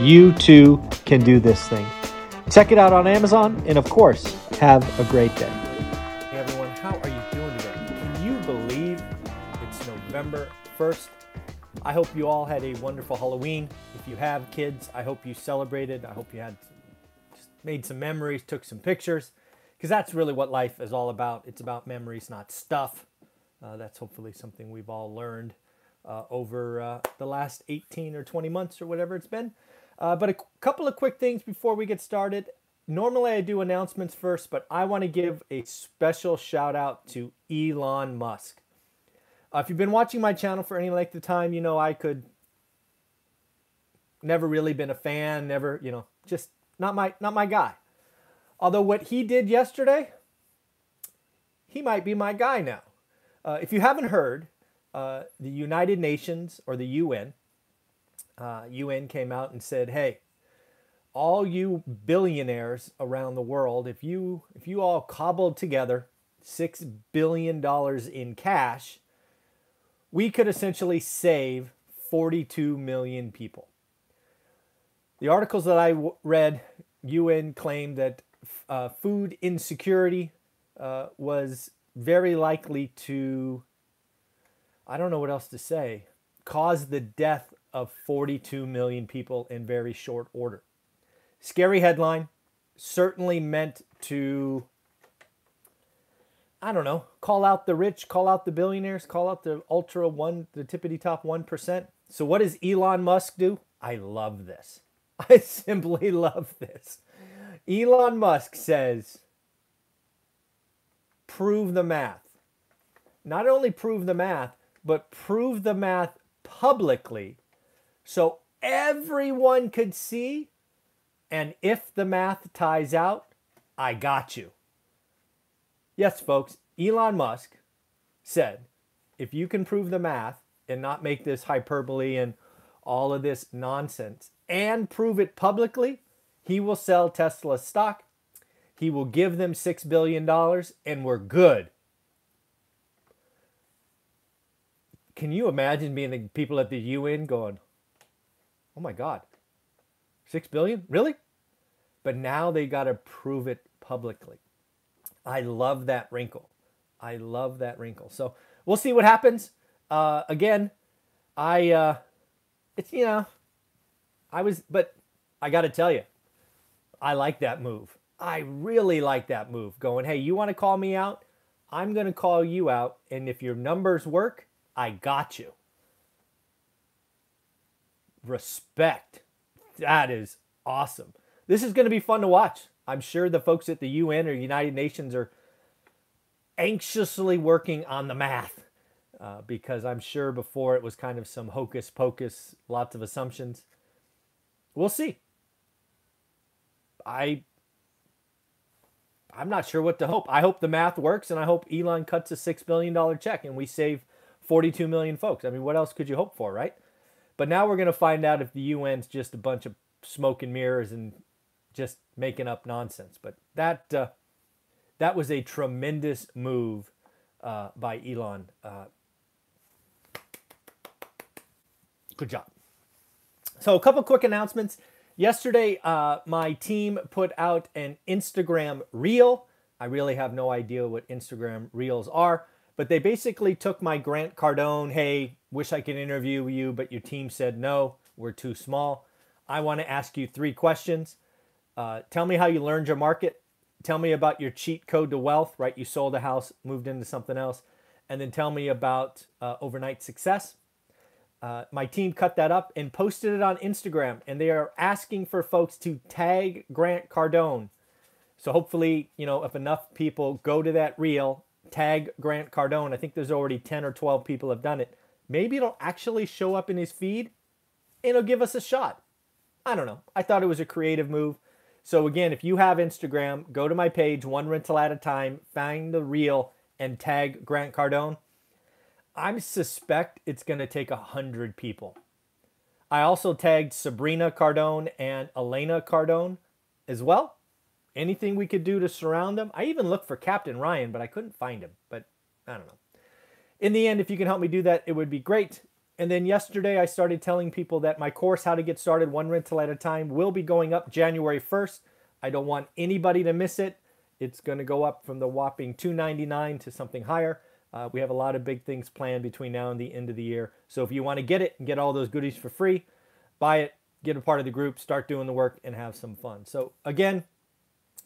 you too can do this thing. Check it out on Amazon, and of course, have a great day. Hey everyone, how are you doing today? Can you believe it's November 1st? I hope you all had a wonderful Halloween. If you have kids, I hope you celebrated. I hope you had made some memories, took some pictures, because that's really what life is all about. It's about memories, not stuff. Uh, that's hopefully something we've all learned uh, over uh, the last 18 or 20 months or whatever it's been. Uh, but a couple of quick things before we get started. Normally I do announcements first, but I want to give a special shout out to Elon Musk. Uh, if you've been watching my channel for any length of time, you know I could never really been a fan, never, you know, just not my not my guy. Although what he did yesterday, he might be my guy now. Uh, if you haven't heard, uh, the United Nations or the UN uh, UN came out and said, "Hey, all you billionaires around the world, if you if you all cobbled together six billion dollars in cash, we could essentially save 42 million people." The articles that I read, UN claimed that uh, food insecurity uh, was very likely to, I don't know what else to say, cause the death of 42 million people in very short order. Scary headline, certainly meant to, I don't know, call out the rich, call out the billionaires, call out the ultra one, the tippity top 1%. So, what does Elon Musk do? I love this. I simply love this. Elon Musk says, prove the math. Not only prove the math, but prove the math publicly so everyone could see. And if the math ties out, I got you. Yes, folks, Elon Musk said if you can prove the math and not make this hyperbole and all of this nonsense and prove it publicly, he will sell Tesla stock. He will give them $6 billion and we're good. Can you imagine being the people at the UN going, Oh my God. Six billion? Really? But now they got to prove it publicly. I love that wrinkle. I love that wrinkle. So we'll see what happens. Uh, again, I, uh, it's, you know, I was, but I got to tell you, I like that move. I really like that move. Going, hey, you want to call me out? I'm going to call you out. And if your numbers work, I got you respect. That is awesome. This is going to be fun to watch. I'm sure the folks at the UN or United Nations are anxiously working on the math uh, because I'm sure before it was kind of some hocus pocus, lots of assumptions. We'll see. I I'm not sure what to hope. I hope the math works and I hope Elon cuts a 6 billion dollar check and we save 42 million folks. I mean, what else could you hope for, right? But now we're going to find out if the UN's just a bunch of smoke and mirrors and just making up nonsense. But that uh, that was a tremendous move uh, by Elon. Uh, good job. So a couple quick announcements. Yesterday, uh, my team put out an Instagram reel. I really have no idea what Instagram reels are. But they basically took my Grant Cardone, hey, wish I could interview you, but your team said no, we're too small. I want to ask you three questions. Uh, tell me how you learned your market. Tell me about your cheat code to wealth, right? You sold a house, moved into something else. And then tell me about uh, overnight success. Uh, my team cut that up and posted it on Instagram, and they are asking for folks to tag Grant Cardone. So hopefully, you know, if enough people go to that reel tag Grant Cardone. I think there's already 10 or 12 people have done it. Maybe it'll actually show up in his feed and it'll give us a shot. I don't know. I thought it was a creative move. So again, if you have Instagram, go to my page, one rental at a time, find the reel, and tag Grant Cardone. I suspect it's going to take a hundred people. I also tagged Sabrina Cardone and Elena Cardone as well. Anything we could do to surround them. I even looked for Captain Ryan, but I couldn't find him. But I don't know. In the end, if you can help me do that, it would be great. And then yesterday, I started telling people that my course, How to Get Started One Rental at a Time, will be going up January 1st. I don't want anybody to miss it. It's going to go up from the whopping 299 to something higher. Uh, we have a lot of big things planned between now and the end of the year. So if you want to get it and get all those goodies for free, buy it, get a part of the group, start doing the work, and have some fun. So again,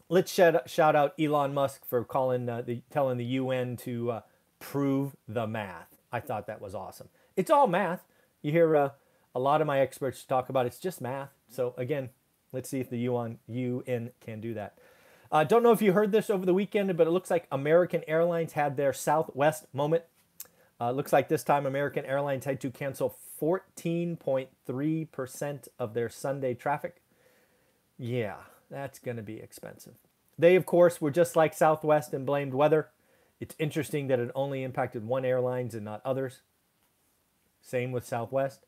let's shout, shout out Elon Musk for calling uh, the telling the UN to uh, prove the math. I thought that was awesome. It's all math. You hear uh, a lot of my experts talk about it's just math. So again, let's see if the UN, UN can do that. Uh, don't know if you heard this over the weekend, but it looks like American Airlines had their Southwest moment. Uh, looks like this time American Airlines had to cancel 14.3% of their Sunday traffic. Yeah, that's going to be expensive. They, of course, were just like Southwest and blamed weather. It's interesting that it only impacted one airlines and not others. Same with Southwest.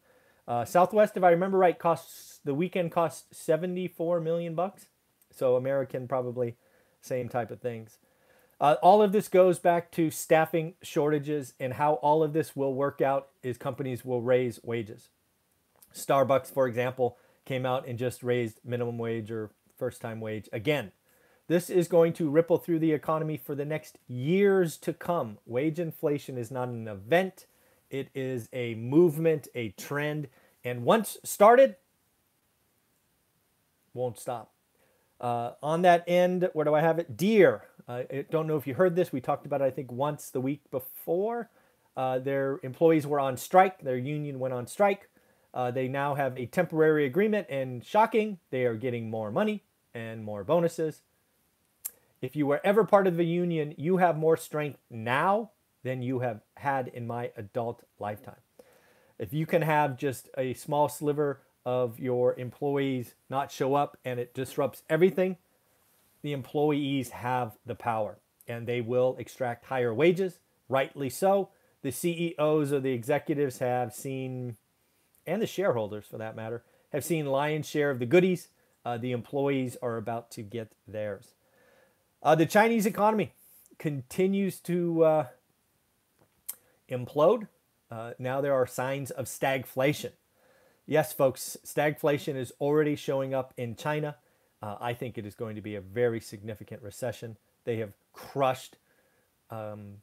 Uh, Southwest, if I remember right, costs the weekend cost 74 million bucks. So American probably same type of things. Uh, all of this goes back to staffing shortages and how all of this will work out is companies will raise wages. Starbucks, for example, came out and just raised minimum wage or first time wage again. This is going to ripple through the economy for the next years to come. Wage inflation is not an event, it is a movement, a trend, and once started, won't stop. Uh, on that end, where do I have it? Deere. Uh, I don't know if you heard this. We talked about it, I think, once the week before. Uh, their employees were on strike. Their union went on strike. Uh, they now have a temporary agreement, and shocking, they are getting more money and more bonuses. If you were ever part of the union, you have more strength now than you have had in my adult lifetime. If you can have just a small sliver of your employees not show up and it disrupts everything, the employees have the power and they will extract higher wages, rightly so. The CEOs or the executives have seen, and the shareholders for that matter, have seen lion's share of the goodies. Uh, the employees are about to get theirs. Uh, the Chinese economy continues to uh, implode. Uh, now there are signs of stagflation. Yes, folks, stagflation is already showing up in China. Uh, I think it is going to be a very significant recession. They have crushed um,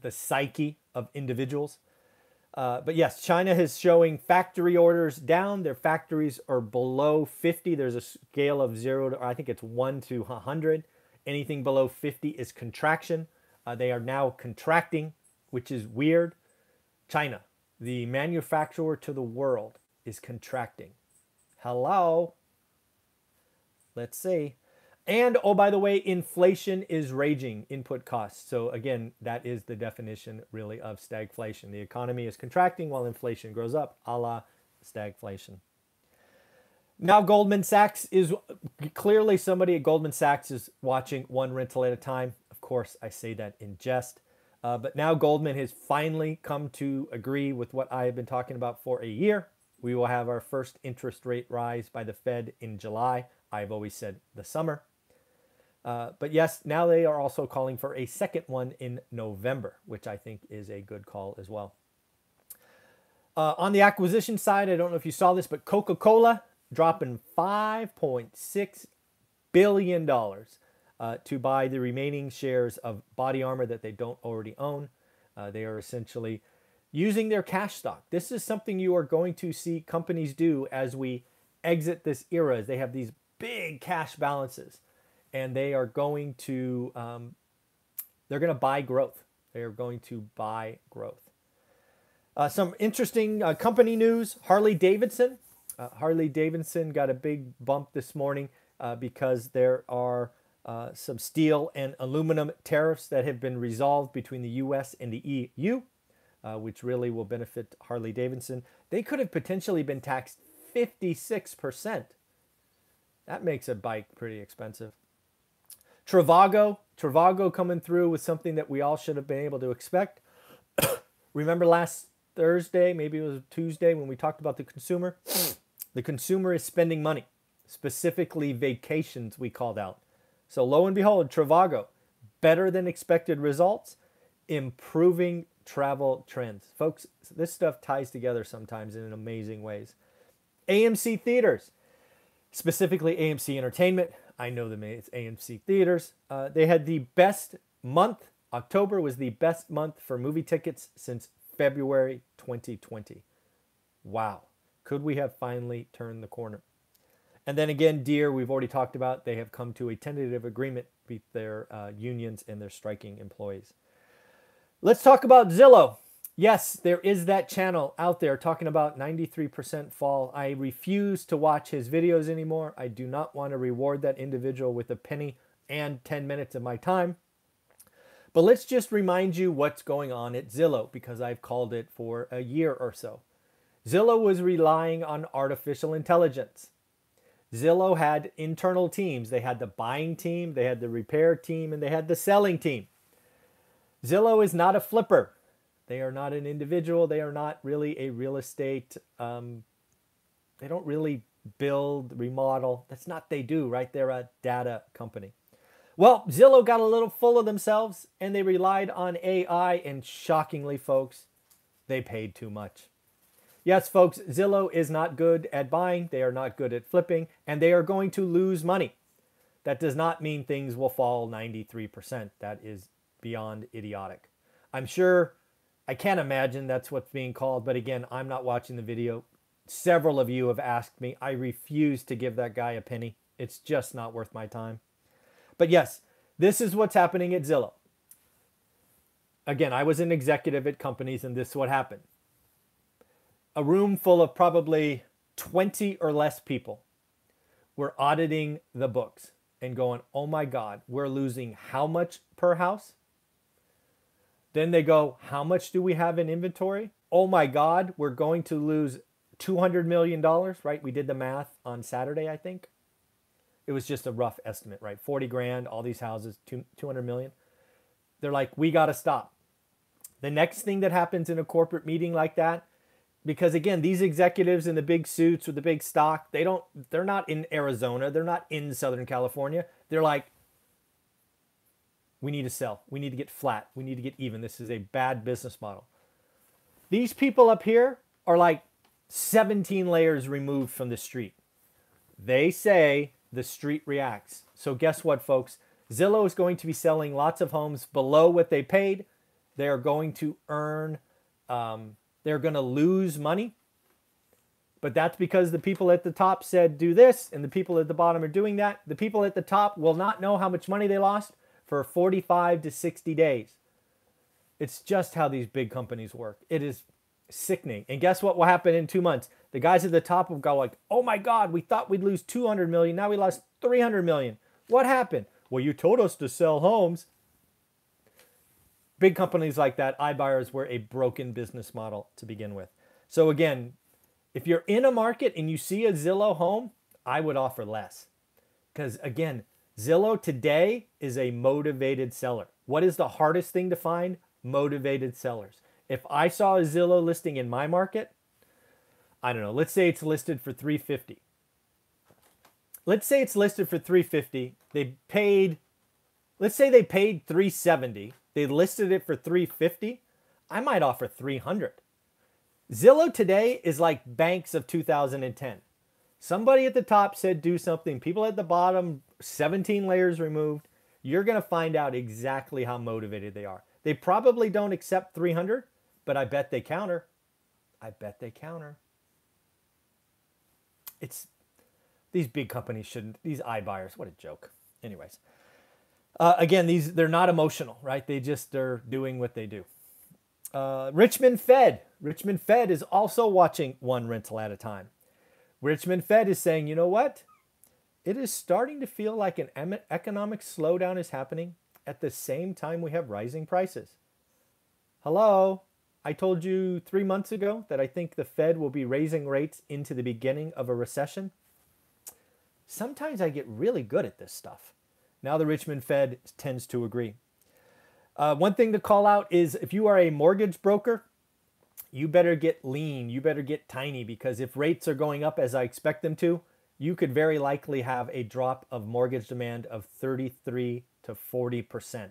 the psyche of individuals. Uh, but yes, China is showing factory orders down. Their factories are below 50. There's a scale of zero to, I think it's one to 100. Anything below 50 is contraction. Uh, they are now contracting, which is weird. China, the manufacturer to the world is contracting. Hello? Let's see. And oh, by the way, inflation is raging input costs. So, again, that is the definition really of stagflation. The economy is contracting while inflation grows up, a la stagflation. Now, Goldman Sachs is clearly somebody at Goldman Sachs is watching one rental at a time. Of course, I say that in jest. Uh, but now Goldman has finally come to agree with what I have been talking about for a year. We will have our first interest rate rise by the Fed in July. I've always said the summer. Uh, but yes, now they are also calling for a second one in November, which I think is a good call as well. Uh, on the acquisition side, I don't know if you saw this, but Coca Cola dropping $5.6 billion uh, to buy the remaining shares of Body Armor that they don't already own. Uh, they are essentially using their cash stock. This is something you are going to see companies do as we exit this era. They have these big cash balances, and they are going to um, they're going to buy growth. They are going to buy growth. Uh, some interesting uh, company news: Harley Davidson. Uh, Harley Davidson got a big bump this morning uh, because there are uh, some steel and aluminum tariffs that have been resolved between the US and the EU, uh, which really will benefit Harley Davidson. They could have potentially been taxed 56%. That makes a bike pretty expensive. Trivago, Trivago coming through with something that we all should have been able to expect. Remember last Thursday, maybe it was Tuesday, when we talked about the consumer? The consumer is spending money, specifically vacations, we called out. So lo and behold, Trivago, better than expected results, improving travel trends. Folks, this stuff ties together sometimes in amazing ways. AMC Theaters, specifically AMC Entertainment. I know them, it's AMC Theaters. Uh, they had the best month. October was the best month for movie tickets since February 2020. Wow. Could we have finally turned the corner? And then again, Deere, we've already talked about, they have come to a tentative agreement with their uh, unions and their striking employees. Let's talk about Zillow. Yes, there is that channel out there talking about 93% fall. I refuse to watch his videos anymore. I do not want to reward that individual with a penny and 10 minutes of my time. But let's just remind you what's going on at Zillow because I've called it for a year or so. Zillow was relying on artificial intelligence. Zillow had internal teams. They had the buying team, they had the repair team, and they had the selling team. Zillow is not a flipper. They are not an individual. They are not really a real estate. Um, they don't really build, remodel. That's not they do, right? They're a data company. Well, Zillow got a little full of themselves and they relied on AI, and shockingly, folks, they paid too much. Yes, folks, Zillow is not good at buying, they are not good at flipping, and they are going to lose money. That does not mean things will fall 93%. That is beyond idiotic. I'm sure, I can't imagine that's what's being called, but again, I'm not watching the video. Several of you have asked me. I refuse to give that guy a penny. It's just not worth my time. But yes, this is what's happening at Zillow. Again, I was an executive at companies, and this is what happened a room full of probably 20 or less people were auditing the books and going, oh my God, we're losing how much per house? Then they go, how much do we have in inventory? Oh my God, we're going to lose $200 million, right? We did the math on Saturday, I think. It was just a rough estimate, right? 40 grand, all these houses, 200 million. They're like, we got to stop. The next thing that happens in a corporate meeting like that because again these executives in the big suits with the big stock they don't they're not in arizona. They're not in southern california. They're like we need to sell. We need to get flat. We need to get even. This is a bad business model. These people up here are like 17 layers removed from the street. They say the street reacts. So guess what folks? Zillow is going to be selling lots of homes below what they paid. They are going to earn um, they're going to lose money. But that's because the people at the top said do this and the people at the bottom are doing that. The people at the top will not know how much money they lost for 45 to 60 days. It's just how these big companies work. It is sickening. And guess what will happen in 2 months? The guys at the top will go like, "Oh my god, we thought we'd lose 200 million, now we lost 300 million. What happened?" Well, you told us to sell homes big companies like that, iBuyers were a broken business model to begin with. So again, if you're in a market and you see a Zillow home, I would offer less. Because again, Zillow today is a motivated seller. What is the hardest thing to find? Motivated sellers. If I saw a Zillow listing in my market, I don't know, let's say it's listed for 350. Let's say it's listed for 350. They paid let's say they paid 370 they listed it for 350. I might offer 300. Zillow today is like banks of 2010. Somebody at the top said do something. People at the bottom, 17 layers removed. You're going to find out exactly how motivated they are. They probably don't accept 300, but I bet they counter. I bet they counter. It's these big companies shouldn't, these iBuyers, what a joke. Anyways, uh, again, these they're not emotional, right? They just they're doing what they do. Uh, Richmond Fed. Richmond Fed is also watching one rental at a time. Richmond Fed is saying, you know what? It is starting to feel like an economic slowdown is happening at the same time we have rising prices. Hello? I told you three months ago that I think the Fed will be raising rates into the beginning of a recession. Sometimes I get really good at this stuff. Now the Richmond Fed tends to agree. Uh, one thing to call out is if you are a mortgage broker, you better get lean. You better get tiny because if rates are going up as I expect them to, you could very likely have a drop of mortgage demand of 33 to 40%.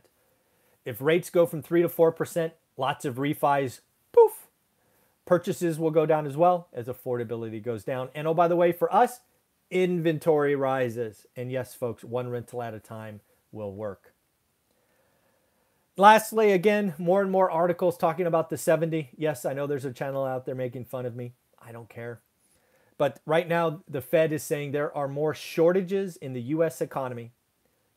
If rates go from 3 to 4%, lots of refis, poof, purchases will go down as well as affordability goes down. And oh, by the way, for us, inventory rises. And yes, folks, one rental at a time will work. Lastly, again, more and more articles talking about the 70. Yes, I know there's a channel out there making fun of me. I don't care. But right now, the Fed is saying there are more shortages in the U.S. economy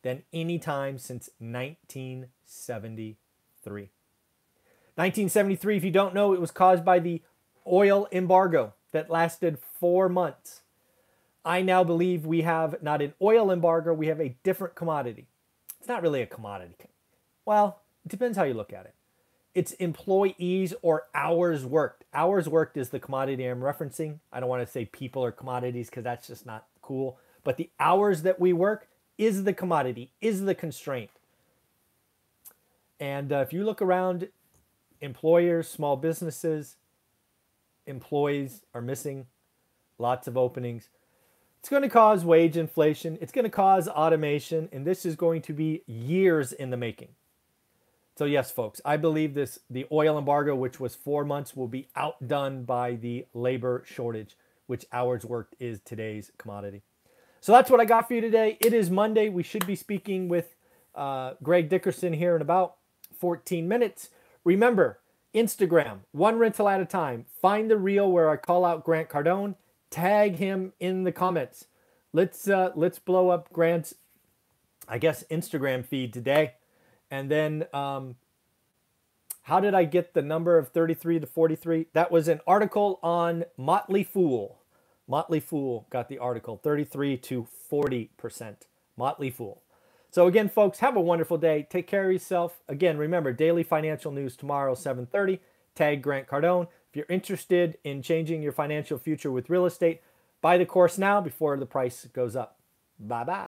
than any time since 1973. 1973, if you don't know, it was caused by the oil embargo that lasted four months. I now believe we have not an oil embargo, we have a different commodity. It's not really a commodity. Well, it depends how you look at it. It's employees or hours worked. Hours worked is the commodity I'm referencing. I don't want to say people or commodities because that's just not cool. But the hours that we work is the commodity, is the constraint. And uh, if you look around, employers, small businesses, employees are missing, lots of openings. It's going to cause wage inflation. It's going to cause automation, and this is going to be years in the making. So yes, folks, I believe this the oil embargo, which was four months, will be outdone by the labor shortage, which hours worked is today's commodity. So that's what I got for you today. It is Monday. We should be speaking with uh, Greg Dickerson here in about 14 minutes. Remember, Instagram, one rental at a time. Find the reel where I call out Grant Cardone. Tag him in the comments. Let's uh, let's blow up Grant's, I guess, Instagram feed today. And then, um, how did I get the number of 33 to 43? That was an article on Motley Fool. Motley Fool got the article 33 to 40%. Motley Fool. So again, folks, have a wonderful day. Take care of yourself. Again, remember daily financial news tomorrow 7:30. Tag Grant Cardone. If you're interested in changing your financial future with real estate, buy the course now before the price goes up. Bye bye.